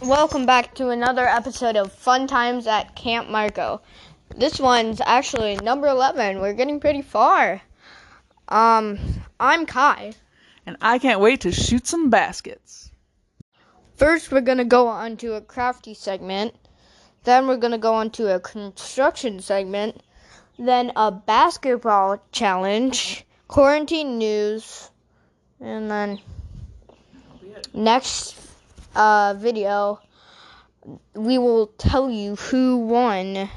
Welcome back to another episode of Fun Times at Camp Marco. This one's actually number 11. We're getting pretty far. Um, I'm Kai. And I can't wait to shoot some baskets. First, we're going to go on to a crafty segment. Then, we're going to go on to a construction segment. Then, a basketball challenge, quarantine news, and then next uh, video, we will tell you who won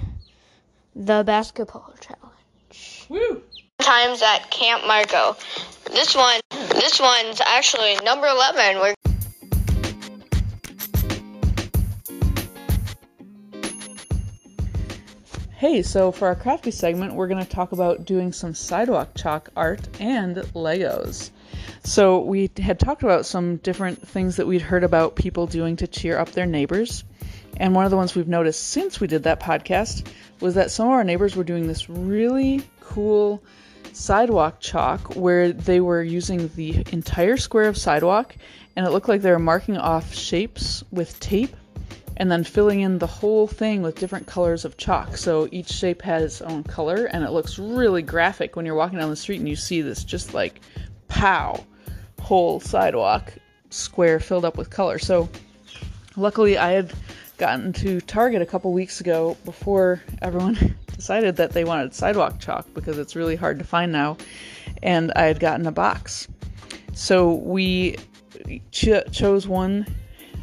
the basketball challenge. Woo! Times at Camp Marco. This one, this one's actually number eleven. We're Hey, so for our crafty segment, we're going to talk about doing some sidewalk chalk art and Legos. So, we had talked about some different things that we'd heard about people doing to cheer up their neighbors. And one of the ones we've noticed since we did that podcast was that some of our neighbors were doing this really cool sidewalk chalk where they were using the entire square of sidewalk and it looked like they were marking off shapes with tape and then filling in the whole thing with different colors of chalk. So each shape has its own color and it looks really graphic when you're walking down the street and you see this just like pow whole sidewalk square filled up with color. So luckily I had gotten to Target a couple weeks ago before everyone decided that they wanted sidewalk chalk because it's really hard to find now and I had gotten a box. So we ch- chose one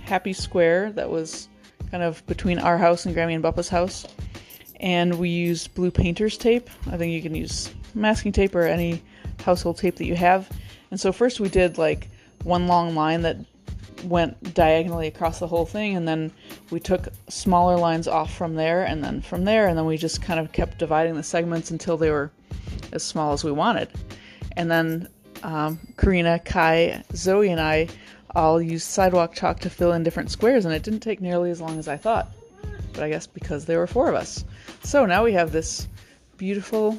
happy square that was kind of between our house and Grammy and Buppa's house. And we used blue painter's tape. I think you can use masking tape or any household tape that you have. And so first we did like one long line that went diagonally across the whole thing and then we took smaller lines off from there and then from there and then we just kind of kept dividing the segments until they were as small as we wanted. And then um, Karina, Kai, Zoe, and I all used sidewalk chalk to fill in different squares, and it didn't take nearly as long as I thought. But I guess because there were four of us. So now we have this beautiful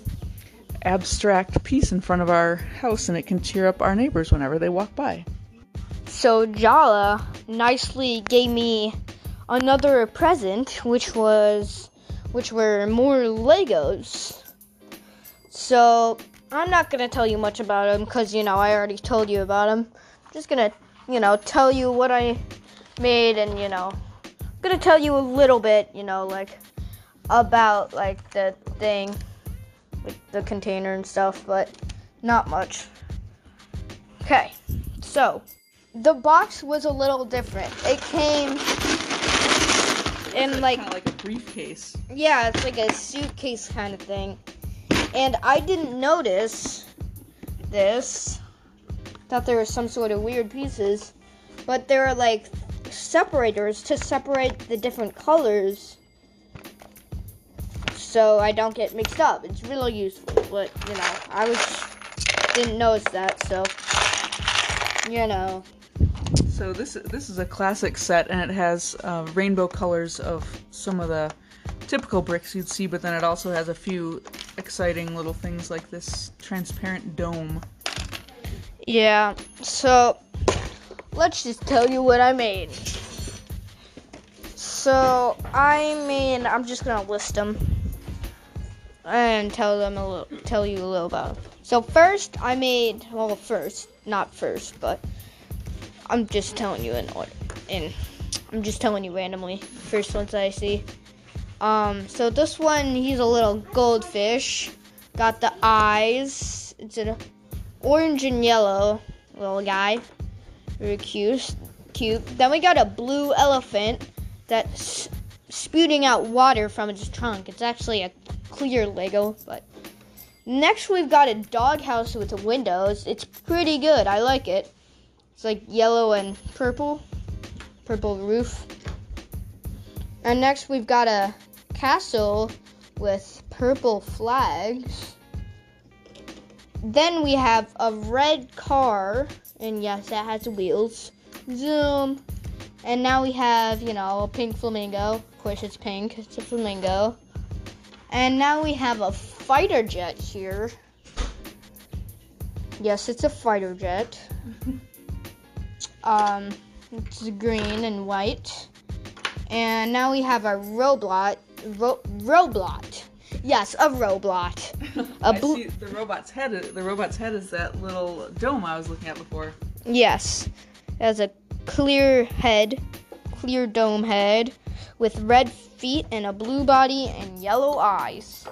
abstract piece in front of our house, and it can cheer up our neighbors whenever they walk by. So Jala nicely gave me another present, which was which were more Legos. So I'm not gonna tell you much about them because you know I already told you about them. I'm just gonna you know tell you what I made and you know I'm gonna tell you a little bit you know like about like the thing, the container and stuff, but not much. Okay, so the box was a little different. It came in like like a briefcase. yeah, it's like a suitcase kind of thing. And I didn't notice this. Thought there were some sort of weird pieces, but there are like separators to separate the different colors so I don't get mixed up. It's really useful, but you know, I was didn't notice that, so you know. So this this is a classic set, and it has uh, rainbow colors of some of the typical bricks you'd see, but then it also has a few exciting little things like this transparent dome. Yeah, so let's just tell you what I made. So I mean, I'm just gonna list them and tell them a little, tell you a little about. So first, I made well, first, not first, but I'm just telling you in order. In I'm just telling you randomly. First ones I see. Um, so this one, he's a little goldfish. Got the eyes. It's an orange and yellow little guy. Very cute. Cute. Then we got a blue elephant that's spewing out water from its trunk. It's actually a clear Lego, but next we've got a doghouse with windows. It's pretty good. I like it. It's like yellow and purple, purple roof. And next we've got a castle with purple flags. Then we have a red car, and yes, that has wheels. Zoom. And now we have, you know, a pink flamingo. Of course, it's pink, it's a flamingo. And now we have a fighter jet here. Yes, it's a fighter jet. um, it's green and white. And now we have a robot. Ro- robot. Yes, a robot. A blue. see the robot's head. The robot's head is that little dome I was looking at before. Yes, it has a clear head, clear dome head, with red feet and a blue body and yellow eyes.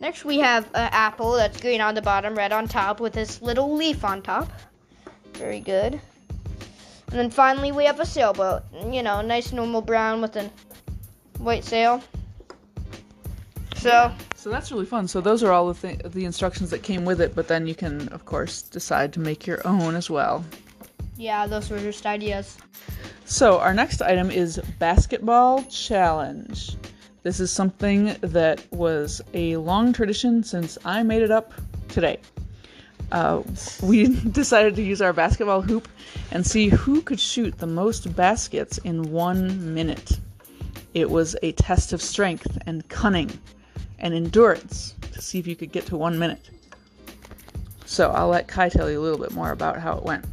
Next, we have an apple that's green on the bottom, red on top, with this little leaf on top. Very good. And then finally, we have a sailboat. You know, nice normal brown with a white sail. So, So that's really fun. So those are all the th- the instructions that came with it, but then you can, of course, decide to make your own as well. yeah, those were just ideas. So our next item is basketball challenge. This is something that was a long tradition since I made it up today. Uh, we decided to use our basketball hoop and see who could shoot the most baskets in one minute. It was a test of strength and cunning and endurance to see if you could get to one minute. So I'll let Kai tell you a little bit more about how it went.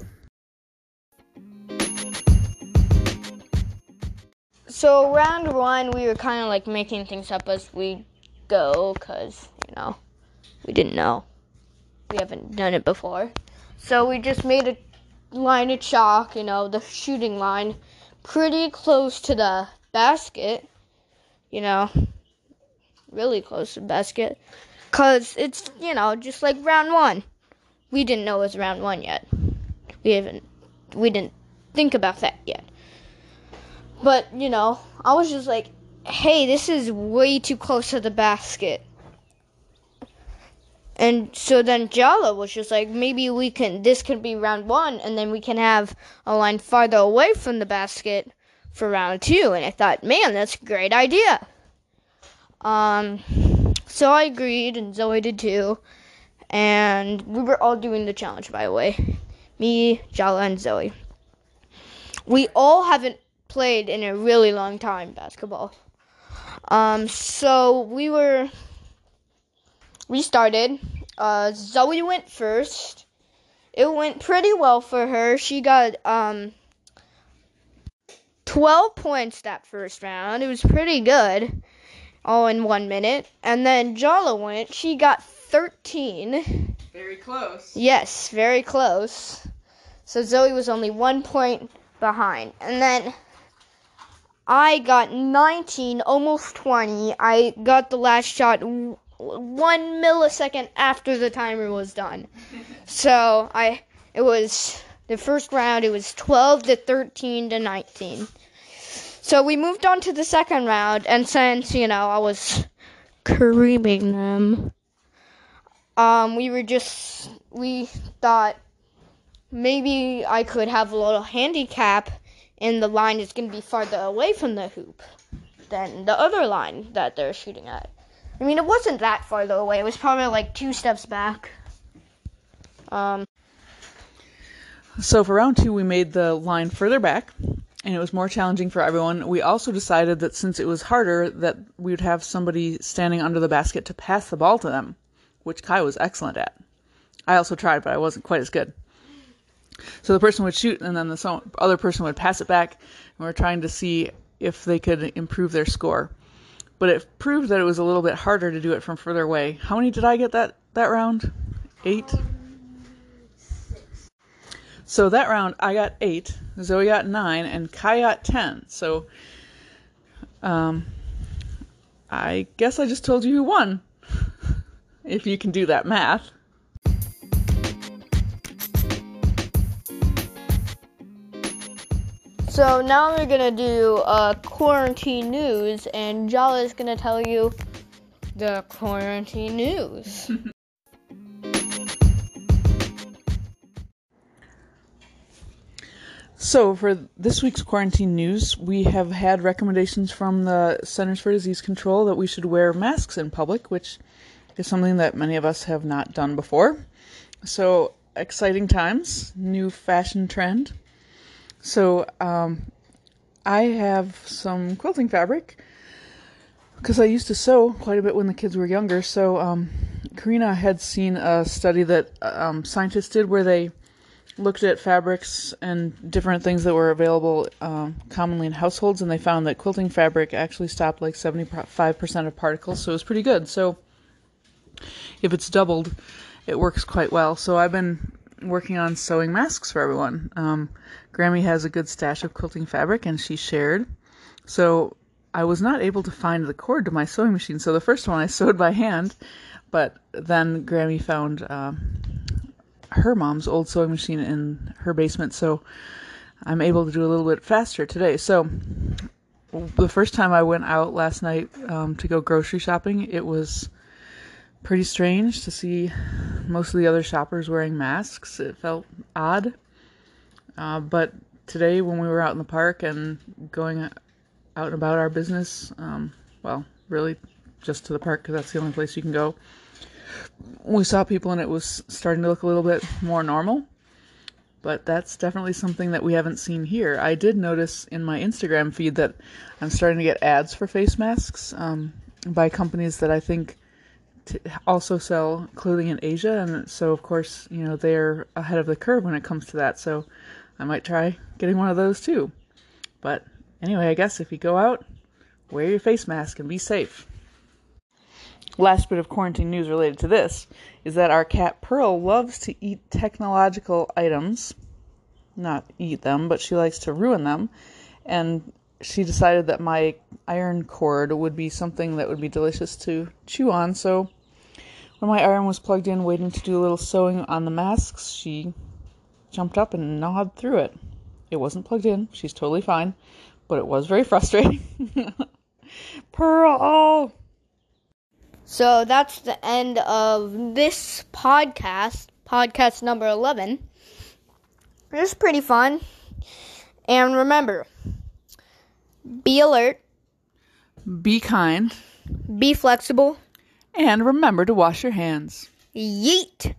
So round one, we were kind of like making things up as we go, cause you know we didn't know, we haven't done it before. So we just made a line of chalk, you know, the shooting line, pretty close to the basket, you know, really close to the basket, cause it's you know just like round one. We didn't know it was round one yet. We haven't, we didn't think about that yet. But, you know, I was just like, hey, this is way too close to the basket. And so then Jala was just like, maybe we can, this could be round one, and then we can have a line farther away from the basket for round two. And I thought, man, that's a great idea. Um, so I agreed, and Zoe did too. And we were all doing the challenge, by the way. Me, Jala, and Zoe. We all haven't played in a really long time basketball. Um, so we were we started. Uh, Zoe went first. It went pretty well for her. She got um 12 points that first round. It was pretty good. All in 1 minute. And then Jala went. She got 13. Very close. Yes, very close. So Zoe was only 1 point behind. And then I got 19, almost 20. I got the last shot w- one millisecond after the timer was done. So I, it was the first round. It was 12 to 13 to 19. So we moved on to the second round, and since you know I was creaming them, um, we were just we thought maybe I could have a little handicap and the line is going to be farther away from the hoop than the other line that they're shooting at. I mean, it wasn't that farther away. It was probably like two steps back. Um, So for round two, we made the line further back, and it was more challenging for everyone. We also decided that since it was harder, that we would have somebody standing under the basket to pass the ball to them, which Kai was excellent at. I also tried, but I wasn't quite as good. So the person would shoot, and then the other person would pass it back, and we are trying to see if they could improve their score. But it proved that it was a little bit harder to do it from further away. How many did I get that that round? Eight. So that round, I got eight, Zoe got nine, and Kai got ten. So, um, I guess I just told you who won. if you can do that math. So now we're gonna do uh, quarantine news, and Jala is gonna tell you the quarantine news. So, for this week's quarantine news, we have had recommendations from the Centers for Disease Control that we should wear masks in public, which is something that many of us have not done before. So, exciting times, new fashion trend. So, um, I have some quilting fabric because I used to sew quite a bit when the kids were younger. So, um, Karina had seen a study that um, scientists did where they looked at fabrics and different things that were available um, commonly in households, and they found that quilting fabric actually stopped like 75% of particles, so it was pretty good. So if it's doubled, it works quite well. So I've been working on sewing masks for everyone. Um, Grammy has a good stash of quilting fabric, and she shared. So I was not able to find the cord to my sewing machine. So the first one I sewed by hand, but then Grammy found um, her mom's old sewing machine in her basement. So I'm able to do a little bit faster today. So the first time I went out last night um, to go grocery shopping, it was pretty strange to see most of the other shoppers wearing masks. It felt odd. Uh, but today, when we were out in the park and going out and about our business, um, well, really just to the park because that's the only place you can go, we saw people and it was starting to look a little bit more normal. But that's definitely something that we haven't seen here. I did notice in my Instagram feed that I'm starting to get ads for face masks um, by companies that I think also sell clothing in Asia, and so of course, you know, they're ahead of the curve when it comes to that. So I might try getting one of those too. But anyway, I guess if you go out, wear your face mask and be safe. Last bit of quarantine news related to this is that our cat Pearl loves to eat technological items. Not eat them, but she likes to ruin them. And she decided that my iron cord would be something that would be delicious to chew on, so when my iron was plugged in, waiting to do a little sewing on the masks, she jumped up and gnawed through it. It wasn't plugged in. She's totally fine, but it was very frustrating. Pearl! So that's the end of this podcast, podcast number 11. It was pretty fun. And remember, be alert, be kind, be flexible and remember to wash your hands. Yeet!